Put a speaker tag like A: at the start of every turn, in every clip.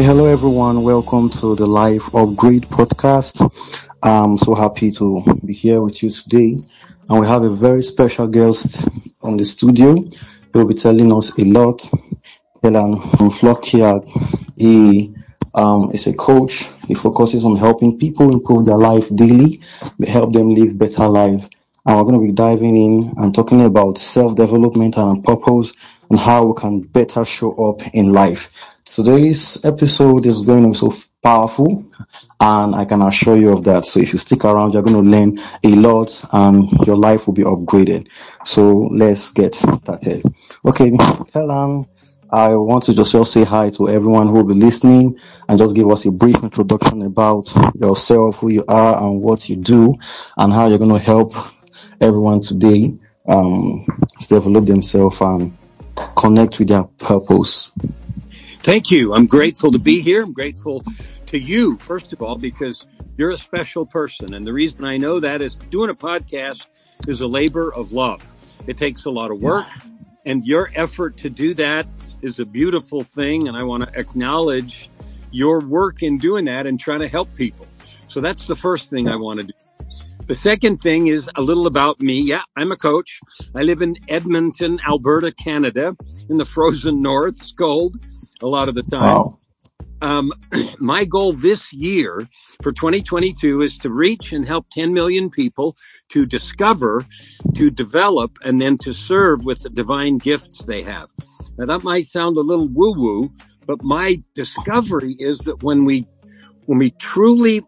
A: Okay, hello everyone. Welcome to the Life Upgrade podcast. I'm so happy to be here with you today. And we have a very special guest on the studio. He will be telling us a lot. Kellen Flukiger, he um, is a coach. He focuses on helping people improve their life daily, help them live better life. And we're going to be diving in and talking about self-development and purpose and how we can better show up in life. Today's episode is going to be so powerful and I can assure you of that. So if you stick around, you're going to learn a lot and your life will be upgraded. So let's get started. Okay, Kellen, I want to just say hi to everyone who will be listening and just give us a brief introduction about yourself, who you are and what you do and how you're going to help everyone today um, develop themselves and connect with their purpose.
B: Thank you. I'm grateful to be here. I'm grateful to you, first of all, because you're a special person. And the reason I know that is doing a podcast is a labor of love. It takes a lot of work and your effort to do that is a beautiful thing. And I want to acknowledge your work in doing that and trying to help people. So that's the first thing I want to do. The second thing is a little about me. Yeah, I'm a coach. I live in Edmonton, Alberta, Canada, in the frozen north. It's cold a lot of the time. Wow. Um, my goal this year for 2022 is to reach and help 10 million people to discover, to develop, and then to serve with the divine gifts they have. Now that might sound a little woo woo, but my discovery is that when we when we truly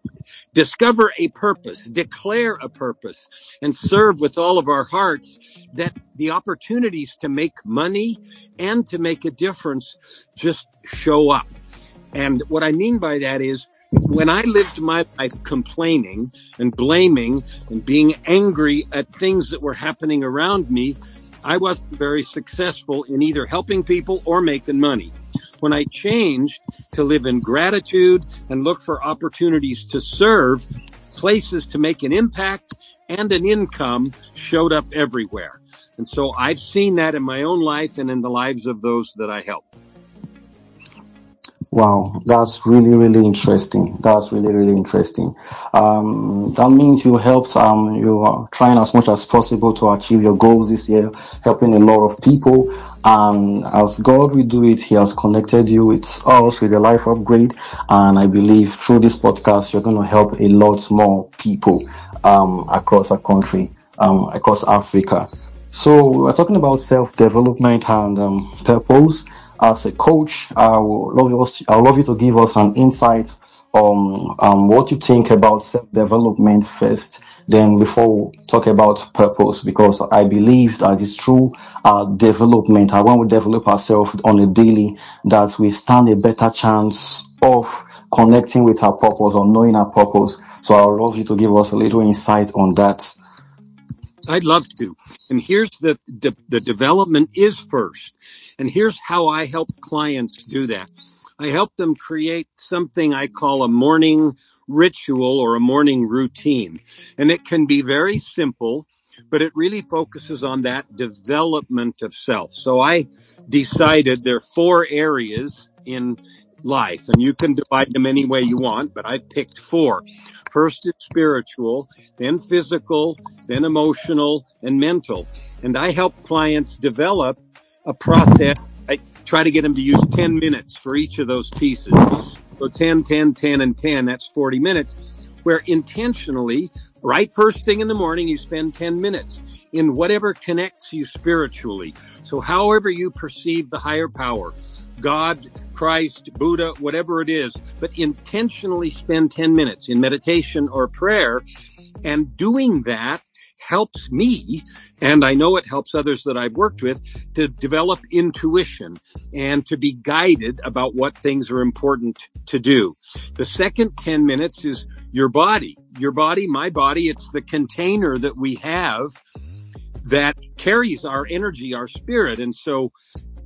B: discover a purpose, declare a purpose, and serve with all of our hearts, that the opportunities to make money and to make a difference just show up. And what I mean by that is when I lived my life complaining and blaming and being angry at things that were happening around me, I wasn't very successful in either helping people or making money. When I changed to live in gratitude and look for opportunities to serve, places to make an impact and an income showed up everywhere. And so I've seen that in my own life and in the lives of those that I help.
A: Wow, that's really, really interesting. That's really, really interesting. Um, that means you helped, um, you are trying as much as possible to achieve your goals this year, helping a lot of people. And as God will do it, He has connected you with us with a life upgrade. And I believe through this podcast, you're going to help a lot more people, um, across our country, um, across Africa. So we're talking about self-development and, um, purpose as a coach, I would love you, I would love you to give us an insight on um, what you think about self-development first, then before we talk about purpose, because I believe that it's through uh, development, and when we develop ourselves on a daily, that we stand a better chance of connecting with our purpose or knowing our purpose. So I would love you to give us a little insight on that.
B: I'd love to. And here's the, the, the development is first. And here's how I help clients do that. I help them create something I call a morning ritual or a morning routine. And it can be very simple, but it really focuses on that development of self. So I decided there are four areas in life and you can divide them any way you want, but I picked four. First is spiritual, then physical, then emotional and mental. And I help clients develop a process. I try to get them to use 10 minutes for each of those pieces. So 10, 10, 10, and 10, that's 40 minutes where intentionally, right first thing in the morning, you spend 10 minutes in whatever connects you spiritually. So however you perceive the higher power, God, Christ, Buddha, whatever it is, but intentionally spend 10 minutes in meditation or prayer. And doing that helps me, and I know it helps others that I've worked with, to develop intuition and to be guided about what things are important to do. The second 10 minutes is your body. Your body, my body, it's the container that we have that carries our energy, our spirit. And so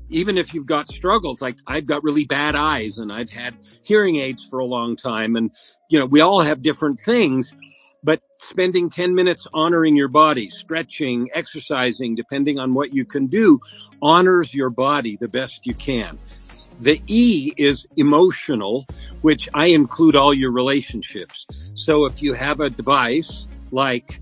B: even if you've got struggles, like I've got really bad eyes and I've had hearing aids for a long time and, you know, we all have different things, but spending 10 minutes honoring your body, stretching, exercising, depending on what you can do, honors your body the best you can. The E is emotional, which I include all your relationships. So if you have a device like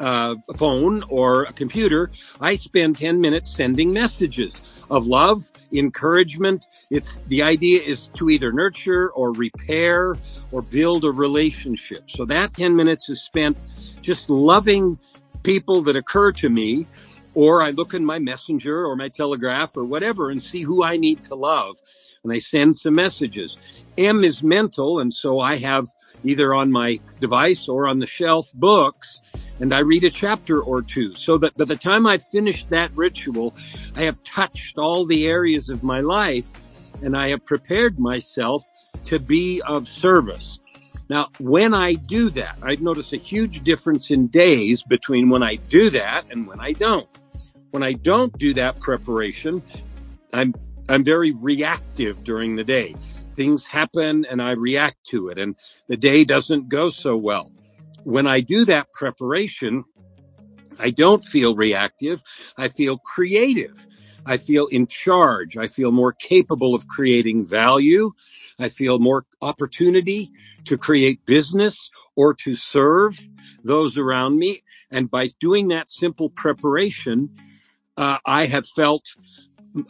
B: uh, phone or a computer, I spend 10 minutes sending messages of love, encouragement. It's the idea is to either nurture or repair or build a relationship. So that 10 minutes is spent just loving people that occur to me or I look in my messenger or my telegraph or whatever and see who I need to love. And I send some messages. M is mental. And so I have either on my device or on the shelf books and I read a chapter or two so that by the time I've finished that ritual, I have touched all the areas of my life and I have prepared myself to be of service. Now, when I do that, I notice a huge difference in days between when I do that and when I don't. When I don't do that preparation, I'm I'm very reactive during the day. Things happen and I react to it and the day doesn't go so well. When I do that preparation, I don't feel reactive. I feel creative. I feel in charge. I feel more capable of creating value. I feel more opportunity to create business or to serve those around me. And by doing that simple preparation, uh, I have felt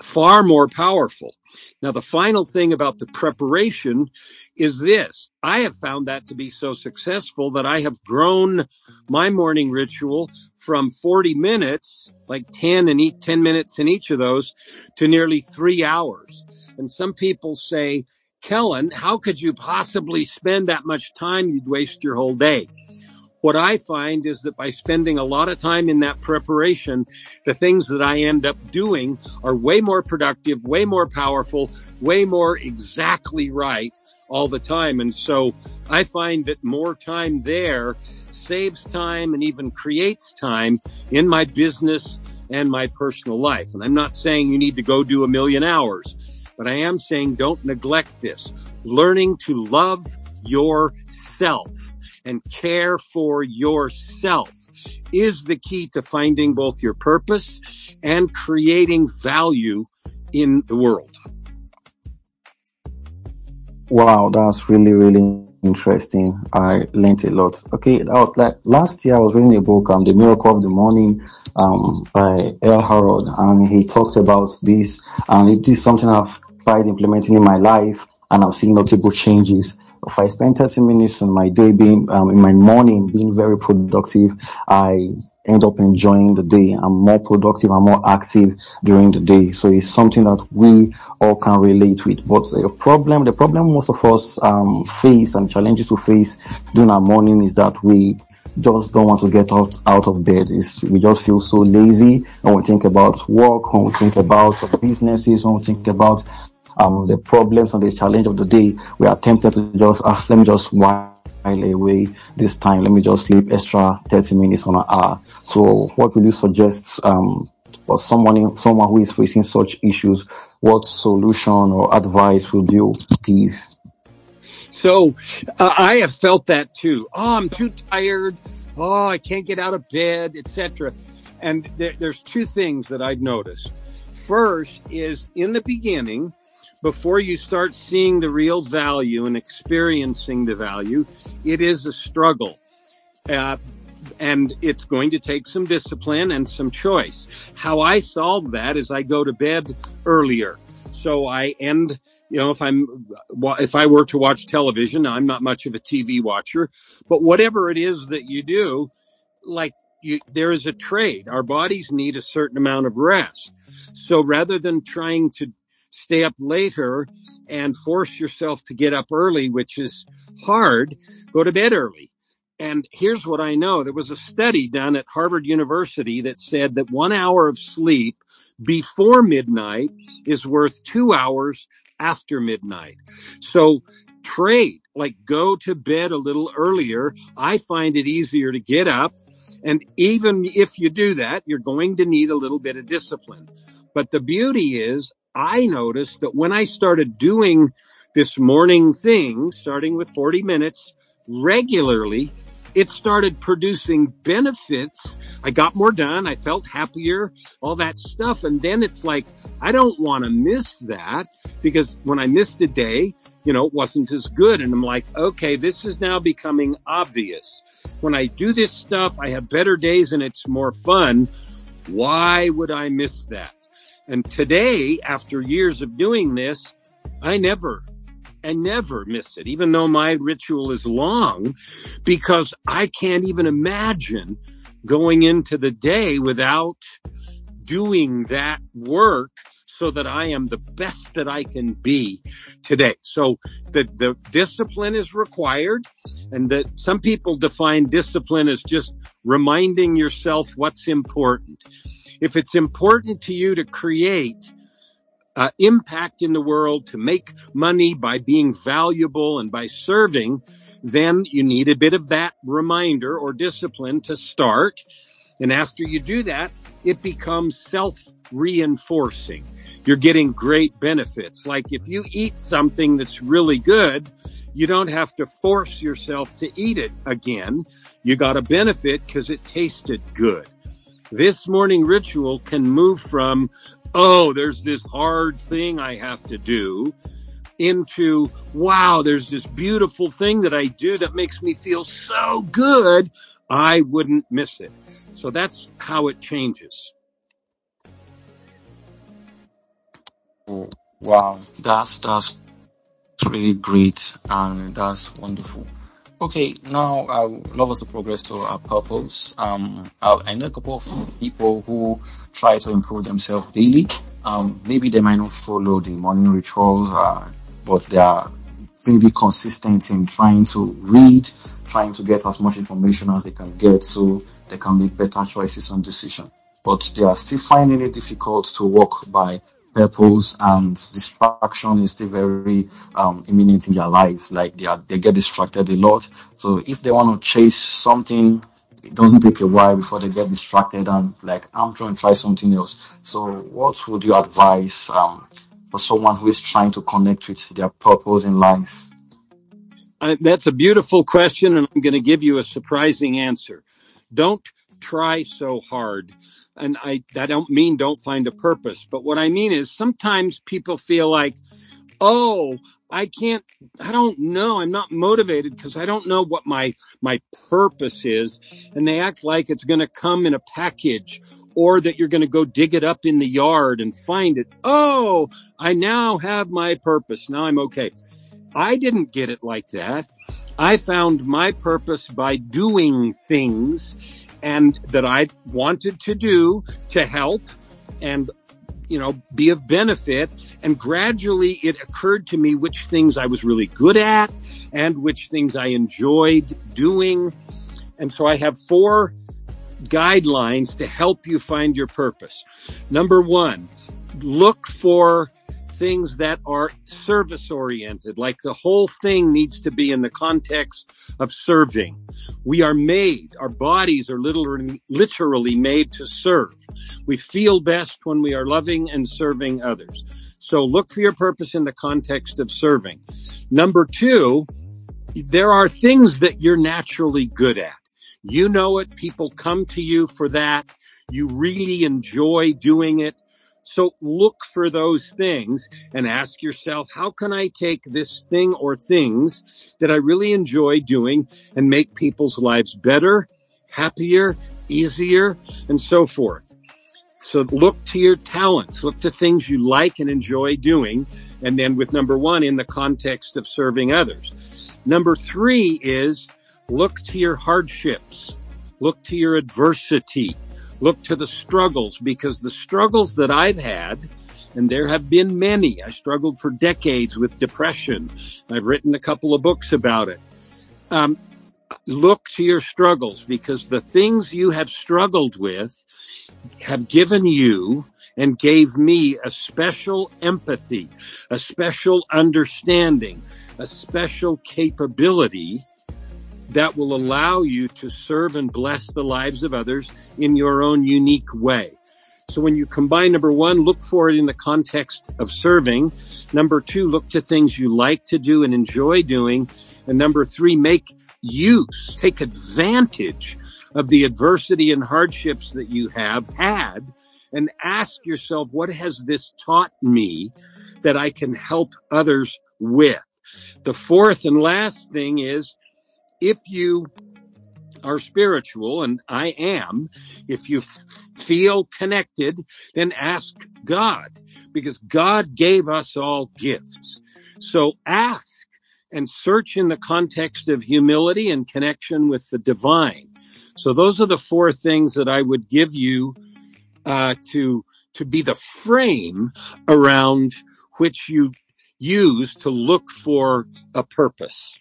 B: far more powerful. Now, the final thing about the preparation is this. I have found that to be so successful that I have grown my morning ritual from 40 minutes, like 10 and eat 10 minutes in each of those to nearly three hours. And some people say, Kellen, how could you possibly spend that much time? You'd waste your whole day. What I find is that by spending a lot of time in that preparation, the things that I end up doing are way more productive, way more powerful, way more exactly right all the time. And so I find that more time there saves time and even creates time in my business and my personal life. And I'm not saying you need to go do a million hours, but I am saying don't neglect this. Learning to love yourself and care for yourself is the key to finding both your purpose and creating value in the world.
A: Wow, that's really, really interesting. I learned a lot. Okay, last year I was reading a book, um, The Miracle of the Morning, um, by Hal Elrod, and he talked about this, and it is something I've tried implementing in my life, and I've seen notable changes if I spend 30 minutes in my day being, um, in my morning being very productive, I end up enjoying the day. I'm more productive, I'm more active during the day. So it's something that we all can relate with. But the problem, the problem most of us, um, face and challenges to face during our morning is that we just don't want to get out, out of bed. It's, we just feel so lazy when we think about work, when we think about businesses, when we think about um, the problems and the challenge of the day, we are tempted to just, ah, let me just while away this time. Let me just sleep extra 30 minutes on an hour. So what would you suggest, um, for someone, someone who is facing such issues? What solution or advice would you give?
B: So uh, I have felt that too. Oh, I'm too tired. Oh, I can't get out of bed, etc. And there, there's two things that I've noticed. First is in the beginning, before you start seeing the real value and experiencing the value, it is a struggle. Uh, and it's going to take some discipline and some choice. How I solve that is I go to bed earlier. So I end, you know, if I'm, if I were to watch television, I'm not much of a TV watcher, but whatever it is that you do, like you, there is a trade. Our bodies need a certain amount of rest. So rather than trying to stay up later and force yourself to get up early, which is hard, go to bed early. And here's what I know. There was a study done at Harvard University that said that one hour of sleep before midnight is worth two hours after midnight. So trade, like go to bed a little earlier. I find it easier to get up. And even if you do that, you're going to need a little bit of discipline. But the beauty is I noticed that when I started doing this morning thing, starting with 40 minutes regularly, it started producing benefits. I got more done. I felt happier, all that stuff. And then it's like, I don't want to miss that because when I missed a day, you know, it wasn't as good. And I'm like, okay, this is now becoming obvious. When I do this stuff, I have better days and it's more fun. Why would I miss that? And today, after years of doing this, I never I never miss it, even though my ritual is long, because I can't even imagine going into the day without doing that work so that I am the best that I can be today. So the, the discipline is required and that some people define discipline as just reminding yourself what's important. If it's important to you to create, uh, impact in the world, to make money by being valuable and by serving, then you need a bit of that reminder or discipline to start. And after you do that, it becomes self reinforcing. You're getting great benefits. Like if you eat something that's really good, you don't have to force yourself to eat it again. You got a benefit because it tasted good. This morning ritual can move from oh, there's this hard thing I have to do into, wow, there's this beautiful thing that I do that makes me feel so good. I wouldn't miss it. So that's how it changes.
A: Wow, that's that's really great and that's wonderful. Okay, now I would love us to progress to our purpose. Um, I know a couple of people who try to improve themselves daily. Um, maybe they might not follow the morning rituals, uh, but they are maybe consistent in trying to read, trying to get as much information as they can get so they can make better choices and decision. But they are still finding it difficult to walk by purpose and distraction is still very um, imminent in their lives. Like they are, they get distracted a lot. So if they want to chase something, it doesn't take a while before they get distracted and like I'm trying to try something else. So what would you advise um, for someone who is trying to connect with their purpose in life?
B: Uh, that's a beautiful question, and I'm going to give you a surprising answer. Don't try so hard and I, I don't mean don't find a purpose, but what I mean is sometimes people feel like, oh, I can't, I don't know. I'm not motivated because I don't know what my, my purpose is. And they act like it's going to come in a package or that you're going to go dig it up in the yard and find it. Oh, I now have my purpose. Now I'm okay. I didn't get it like that. I found my purpose by doing things and that I wanted to do to help and you know, be of benefit. And gradually it occurred to me which things I was really good at and which things I enjoyed doing. And so I have four guidelines to help you find your purpose. Number one, look for things that are service oriented, like the whole thing needs to be in the context of serving. We are made, our bodies are literally, literally made to serve. We feel best when we are loving and serving others. So look for your purpose in the context of serving. Number two, there are things that you're naturally good at. You know it. People come to you for that. You really enjoy doing it. So look for those things and ask yourself, how can I take this thing or things that I really enjoy doing and make people's lives better, happier, easier, and so forth. So look to your talents, look to things you like and enjoy doing. And then with number one, in the context of serving others. Number three is look to your hardships, look to your adversity, look to the struggles because the struggles that I've had, and there have been many, I struggled for decades with depression. I've written a couple of books about it. Um, look to your struggles because the things you have struggled with have given you and gave me a special empathy, a special understanding, a special capability that will allow you to serve and bless the lives of others in your own unique way. So when you combine number one, look for it in the context of serving. Number two, look to things you like to do and enjoy doing. And number three, make use, take advantage of the adversity and hardships that you have had and ask yourself, what has this taught me that I can help others with? The fourth and last thing is if you are spiritual, and I am, if you feel connected, then ask God because God gave us all gifts. So ask and search in the context of humility and connection with the divine. So those are the four things that I would give you uh, to to be the frame around which you use to look for a purpose.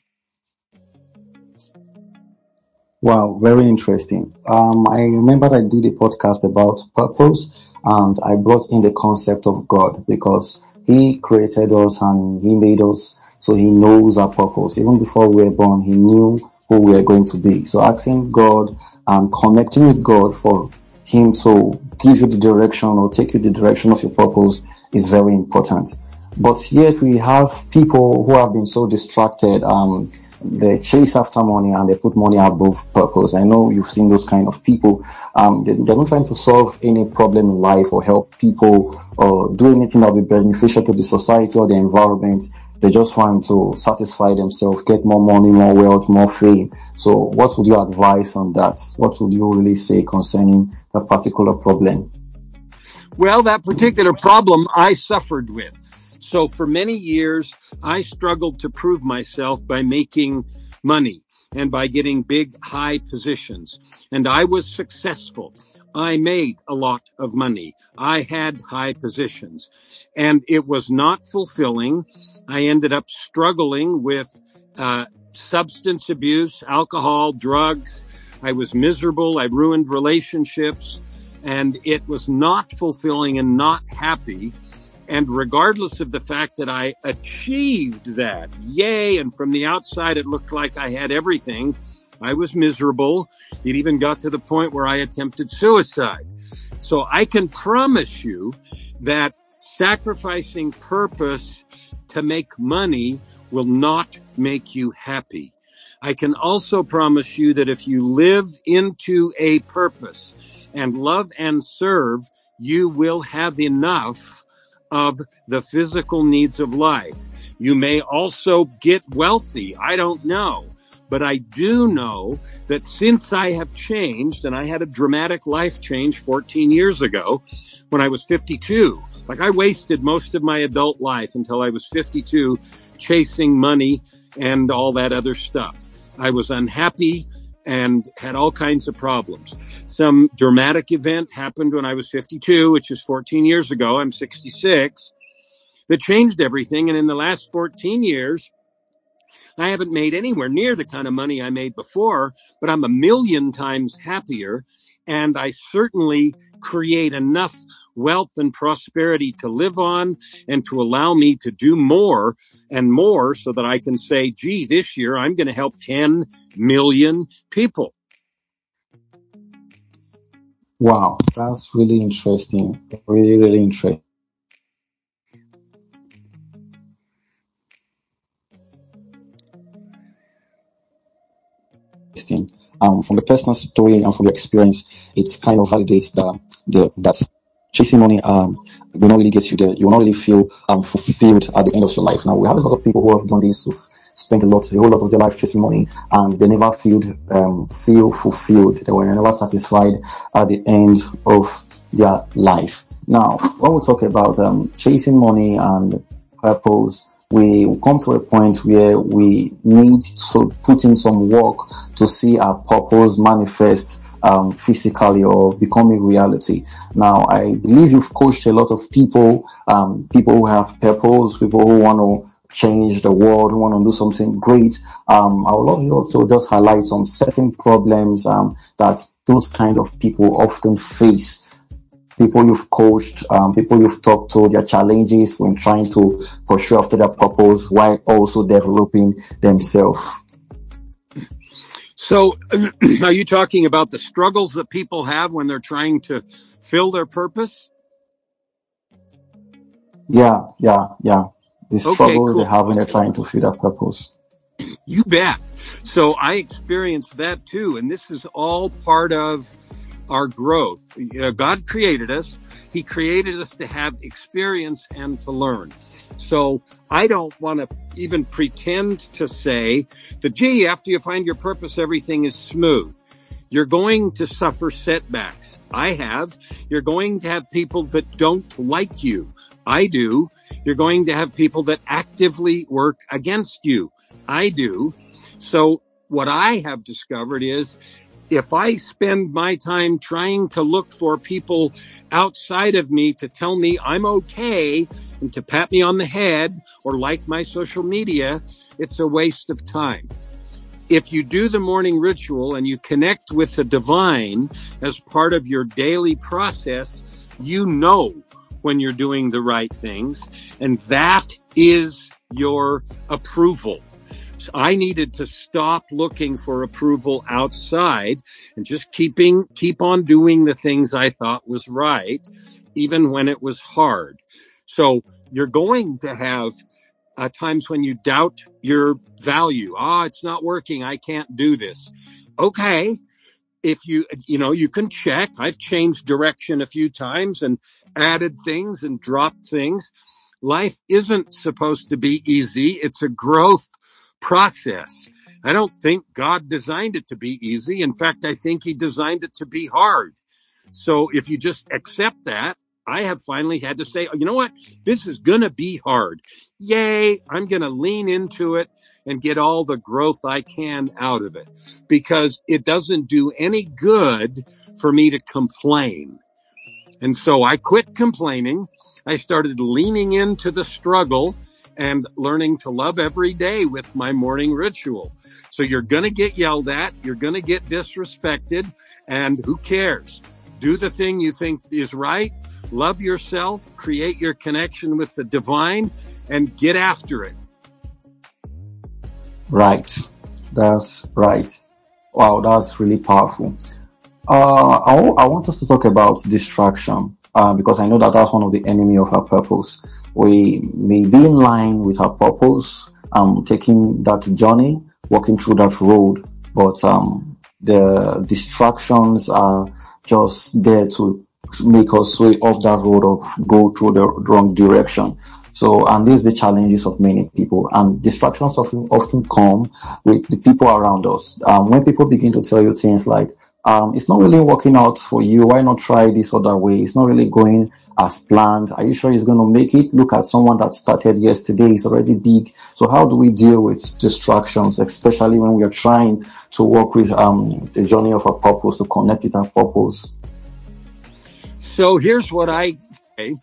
A: Wow, very interesting. Um, I remember I did a podcast about purpose and I brought in the concept of God because He created us and He made us so He knows our purpose. Even before we were born, He knew who we are going to be. So asking God and connecting with God for Him to give you the direction or take you the direction of your purpose is very important. But yet we have people who have been so distracted. Um, they chase after money and they put money above purpose. I know you've seen those kind of people. Um, they, are not trying to solve any problem in life or help people or do anything that will be beneficial to the society or the environment. They just want to satisfy themselves, get more money, more wealth, more fame. So what would you advise on that? What would you really say concerning that particular problem?
B: Well, that particular problem I suffered with. So for many years, I struggled to prove myself by making money and by getting big, high positions. And I was successful. I made a lot of money. I had high positions and it was not fulfilling. I ended up struggling with, uh, substance abuse, alcohol, drugs. I was miserable. I ruined relationships and it was not fulfilling and not happy. And regardless of the fact that I achieved that, yay, and from the outside it looked like I had everything, I was miserable. It even got to the point where I attempted suicide. So I can promise you that sacrificing purpose to make money will not make you happy. I can also promise you that if you live into a purpose and love and serve, you will have enough of the physical needs of life. You may also get wealthy. I don't know. But I do know that since I have changed, and I had a dramatic life change 14 years ago when I was 52, like I wasted most of my adult life until I was 52 chasing money and all that other stuff. I was unhappy and had all kinds of problems. Some dramatic event happened when I was 52, which is 14 years ago. I'm 66 that changed everything. And in the last 14 years, I haven't made anywhere near the kind of money I made before, but I'm a million times happier. And I certainly create enough wealth and prosperity to live on and to allow me to do more and more so that I can say, gee, this year I'm going to help 10 million people.
A: Wow, that's really interesting. Really, really interesting. Um, from the personal story and from your experience, it kind of validates the, the that chasing money um, will not really get you there. You will not really feel um, fulfilled at the end of your life. Now, we have a lot of people who have done this, who've spent a lot, a whole lot of their life chasing money, and they never feel um, feel fulfilled. They were never satisfied at the end of their life. Now, when we talk about um, chasing money and purpose, we come to a point where we need to put in some work to see our purpose manifest um, physically or become a reality. Now, I believe you've coached a lot of people, um, people who have purpose, people who want to change the world, want to do something great. Um, I would love you to just highlight some certain problems um, that those kind of people often face people you've coached, um, people you've talked to, their challenges when trying to pursue after their purpose while also developing themselves.
B: So, are you talking about the struggles that people have when they're trying to fill their purpose?
A: Yeah, yeah, yeah. The struggles okay, cool. they have when they're trying to fill their purpose.
B: You bet. So I experienced that too. And this is all part of our growth. Uh, God created us. He created us to have experience and to learn. So I don't want to even pretend to say that, gee, after you find your purpose, everything is smooth. You're going to suffer setbacks. I have. You're going to have people that don't like you. I do. You're going to have people that actively work against you. I do. So what I have discovered is if I spend my time trying to look for people outside of me to tell me I'm okay and to pat me on the head or like my social media, it's a waste of time. If you do the morning ritual and you connect with the divine as part of your daily process, you know when you're doing the right things. And that is your approval. I needed to stop looking for approval outside and just keeping, keep on doing the things I thought was right, even when it was hard. So you're going to have uh, times when you doubt your value. Ah, it's not working. I can't do this. Okay. If you, you know, you can check. I've changed direction a few times and added things and dropped things. Life isn't supposed to be easy. It's a growth process. I don't think God designed it to be easy. In fact, I think he designed it to be hard. So if you just accept that, I have finally had to say, you know what? This is going to be hard. Yay. I'm going to lean into it and get all the growth I can out of it because it doesn't do any good for me to complain. And so I quit complaining. I started leaning into the struggle and learning to love every day with my morning ritual. So you're going to get yelled at. You're going to get disrespected and who cares? Do the thing you think is right. Love yourself, create your connection with the divine and get after it.
A: Right. That's right. Wow, that's really powerful. Uh, I, I want us to talk about distraction uh, because I know that that's one of the enemy of our purpose we may be in line with our purpose, um, taking that journey, walking through that road, but um, the distractions are just there to make us sway off that road or go through the wrong direction. So, and these are the challenges of many people. And distractions often, often come with the people around us. Um, when people begin to tell you things like, um, it's not really working out for you. Why not try this other way? It's not really going as planned. Are you sure he's going to make it? Look at someone that started yesterday. He's already big. So how do we deal with distractions, especially when we are trying to work with um, the journey of our purpose, to connect with our purpose?
B: So here's what I say.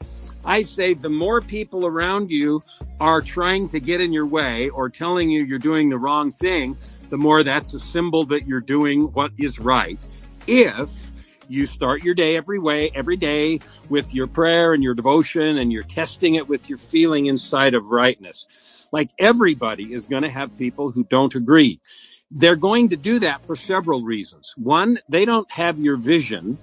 B: I say the more people around you are trying to get in your way or telling you you're doing the wrong thing, the more that's a symbol that you're doing what is right. If you start your day every way, every day with your prayer and your devotion and you're testing it with your feeling inside of rightness. Like everybody is going to have people who don't agree. They're going to do that for several reasons. One, they don't have your vision.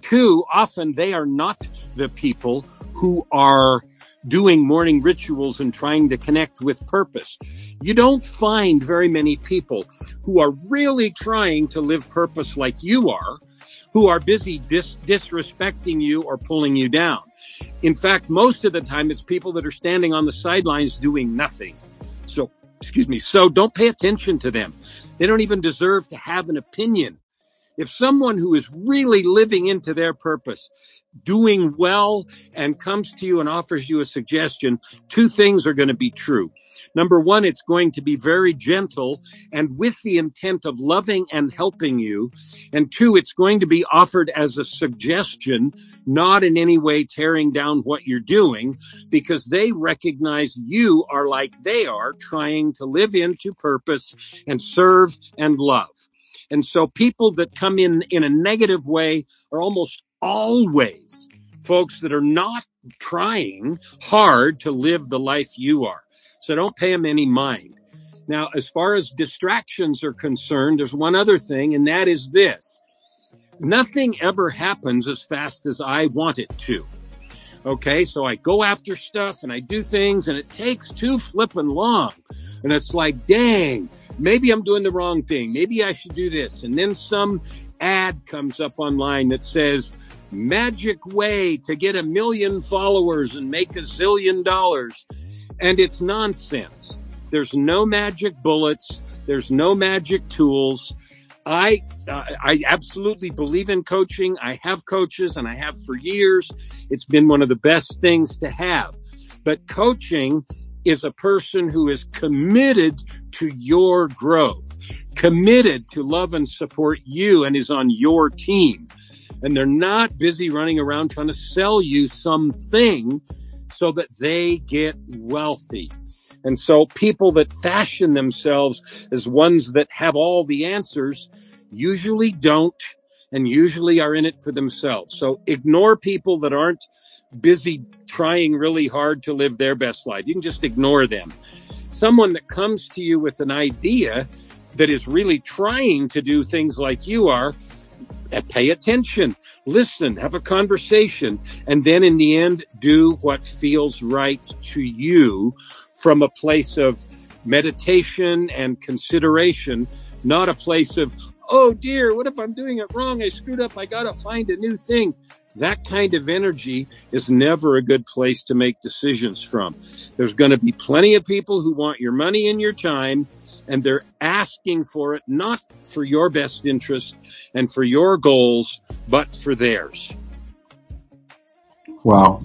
B: Two, often they are not the people who are doing morning rituals and trying to connect with purpose. You don't find very many people who are really trying to live purpose like you are, who are busy dis- disrespecting you or pulling you down. In fact, most of the time it's people that are standing on the sidelines doing nothing. So, excuse me. So don't pay attention to them. They don't even deserve to have an opinion If someone who is really living into their purpose, doing well, and comes to you and offers you a suggestion, two things are going to be true. Number one, it's going to be very gentle and with the intent of loving and helping you. And two, it's going to be offered as a suggestion, not in any way tearing down what you're doing, because they recognize you are like they are, trying to live into purpose and serve and love. And so people that come in in a negative way are almost always folks that are not trying hard to live the life you are. So don't pay them any mind. Now, as far as distractions are concerned, there's one other thing, and that is this. Nothing ever happens as fast as I want it to. Okay, so I go after stuff and I do things and it takes too flipping long. And it's like, dang, maybe I'm doing the wrong thing. Maybe I should do this. And then some ad comes up online that says, magic way to get a million followers and make a zillion dollars. And it's nonsense. There's no magic bullets. There's no magic tools. I uh, I absolutely believe in coaching. I have coaches and I have for years. It's been one of the best things to have. But coaching is a person who is committed to your growth, committed to love and support you and is on your team. And they're not busy running around trying to sell you something so that they get wealthy. And so people that fashion themselves as ones that have all the answers usually don't and usually are in it for themselves. So ignore people that aren't busy trying really hard to live their best life. You can just ignore them. Someone that comes to you with an idea that is really trying to do things like you are, eh, pay attention, listen, have a conversation, and then in the end, do what feels right to you from a place of meditation and consideration, not a place of, oh dear, what if I'm doing it wrong? I screwed up. I got to find a new thing. That kind of energy is never a good place to make decisions from. There's going to be plenty of people who want your money and your time, and they're asking for it not for your best interest and for your goals, but for theirs.
A: Wow,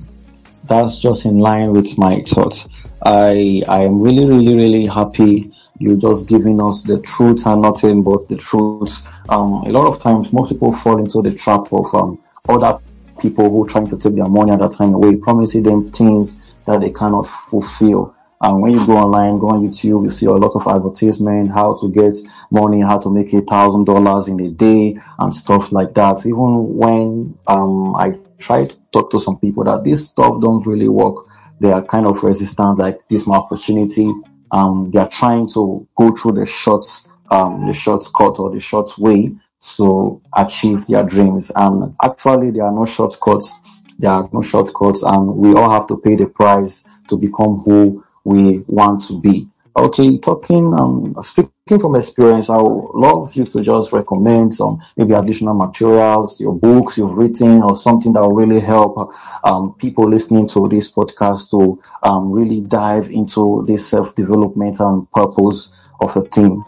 A: that's just in line with my thoughts. I I am really really really happy you're just giving us the truth and nothing but the truth. Um, a lot of times, most people fall into the trap of um, other people who are trying to take their money at that time away, promising them things that they cannot fulfill. And when you go online, go on YouTube, you see a lot of advertisement, how to get money, how to make a thousand dollars in a day and stuff like that. Even when, um, I try to talk to some people that this stuff don't really work, they are kind of resistant, like this my opportunity. Um, they are trying to go through the short, um, the shortcut or the short way to achieve their dreams. And actually, there are no shortcuts. There are no shortcuts, and we all have to pay the price to become who we want to be. Okay, talking, um, speaking from experience, I would love you to just recommend some maybe additional materials, your books you've written, or something that will really help um, people listening to this podcast to um, really dive into this self development and purpose of a team.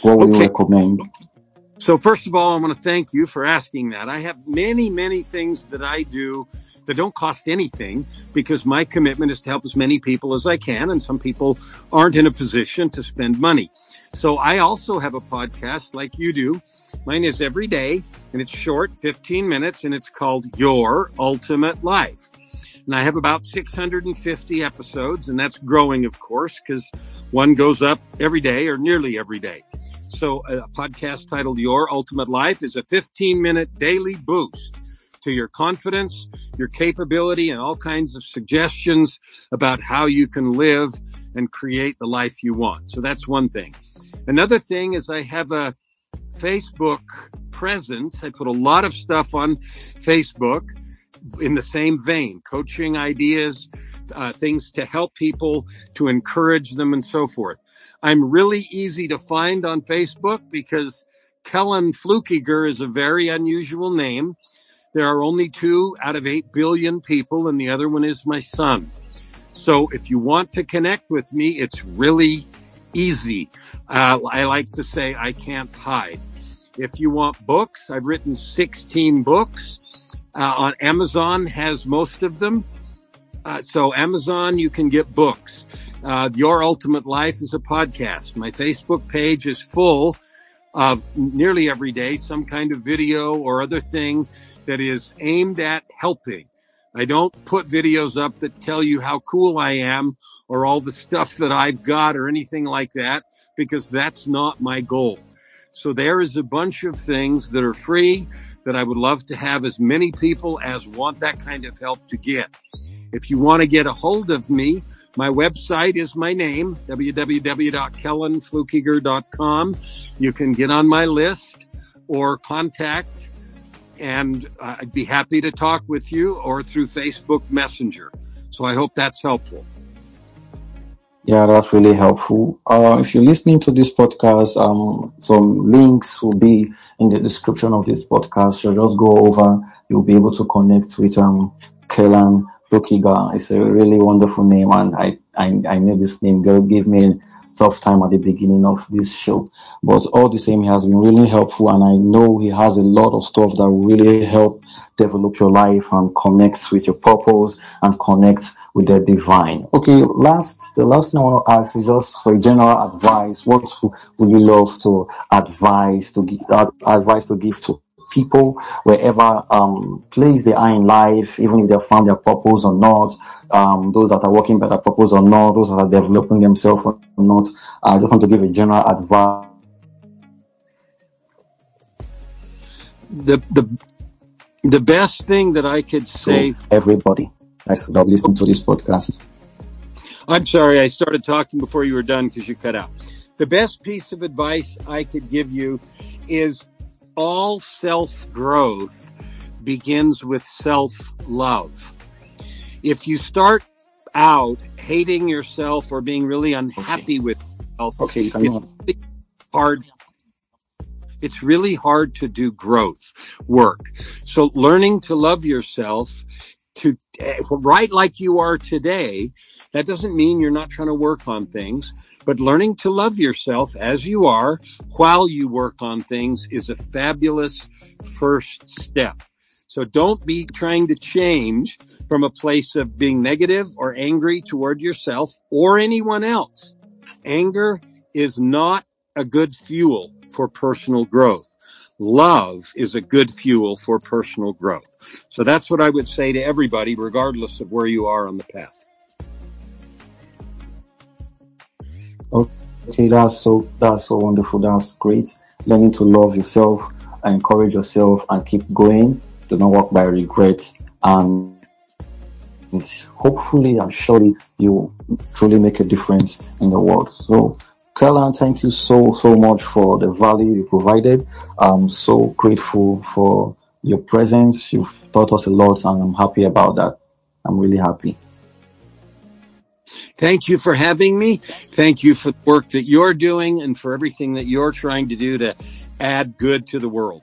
A: What would okay. you recommend?
B: So first of all, I want to thank you for asking that. I have many, many things that I do that don't cost anything because my commitment is to help as many people as I can. And some people aren't in a position to spend money. So I also have a podcast like you do. Mine is every day and it's short, 15 minutes and it's called Your Ultimate Life. And I have about 650 episodes and that's growing, of course, because one goes up every day or nearly every day. So a podcast titled Your Ultimate Life is a 15 minute daily boost to your confidence, your capability, and all kinds of suggestions about how you can live and create the life you want. So that's one thing. Another thing is I have a Facebook presence. I put a lot of stuff on Facebook in the same vein, coaching ideas, uh, things to help people, to encourage them and so forth. I'm really easy to find on Facebook because Kellen Flukiger is a very unusual name. There are only two out of 8 billion people, and the other one is my son. So if you want to connect with me, it's really easy. Uh, I like to say I can't hide. If you want books, I've written 16 books. Uh, on Amazon has most of them. Uh, so Amazon, you can get books. Uh, Your Ultimate Life is a podcast. My Facebook page is full of nearly every day some kind of video or other thing that is aimed at helping. I don't put videos up that tell you how cool I am or all the stuff that I've got or anything like that because that's not my goal. So there is a bunch of things that are free that I would love to have as many people as want that kind of help to get. If you want to get a hold of me, my website is my name, www.kellenflukiger.com. You can get on my list or contact and I'd be happy to talk with you or through Facebook Messenger. So I hope that's helpful.
A: Yeah, that's really helpful. Uh, if you're listening to this podcast, um, some links will be in the description of this podcast. So just go over. You'll be able to connect with um, Kellen Flukiger. It's a really wonderful name, and I, I, I know this name girl gave me a tough time at the beginning of this show. But all the same, he has been really helpful, and I know he has a lot of stuff that will really help develop your life and connect with your purpose and connect with the divine. Okay, last the last thing I want to ask is just for general advice. What would you love to advise to give advice to give to people wherever um, place they are in life, even if they have found their purpose or not, um, those that are working by their purpose or not, those that are developing themselves or not. I just want to give a general advice.
B: The the the best thing that I could say
A: everybody I love listening to this podcast.
B: I'm sorry, I started talking before you were done because you cut out. The best piece of advice I could give you is all self growth begins with self love. If you start out hating yourself or being really unhappy
A: okay.
B: with yourself,
A: okay,
B: it's really hard. It's really hard to do growth work. So learning to love yourself to eh, write like you are today, that doesn't mean you're not trying to work on things, but learning to love yourself as you are while you work on things is a fabulous first step. So don't be trying to change from a place of being negative or angry toward yourself or anyone else. Anger is not a good fuel for personal growth. Love is a good fuel for personal growth. So that's what I would say to everybody, regardless of where you are on the path.
A: Okay, that's so that's so wonderful. That's great. Learning to love yourself, encourage yourself, and keep going. Do not walk by regret, and hopefully, I'm surely you truly make a difference in the world. So, Kellen, thank you so so much for the value you provided. I'm so grateful for your presence. You've taught us a lot, and I'm happy about that. I'm really happy.
B: Thank you for having me. Thank you for the work that you're doing and for everything that you're trying to do to add good to the world.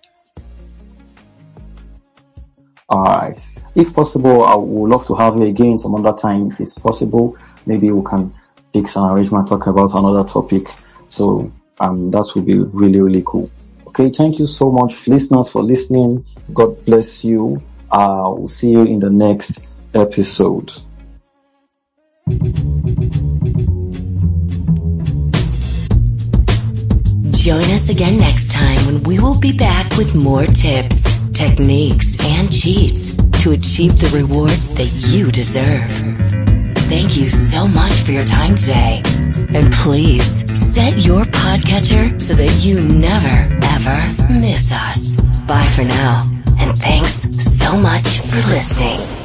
A: All right. If possible, I would love to have you again some other time if it's possible. Maybe we can fix an arrangement, talk about another topic. So um, that would be really, really cool. Okay. Thank you so much, listeners, for listening. God bless you. I will see you in the next episode.
C: Join us again next time when we will be back with more tips, techniques, and cheats to achieve the rewards that you deserve. Thank you so much for your time today. And please set your podcatcher so that you never, ever miss us. Bye for now. And thanks so much for listening.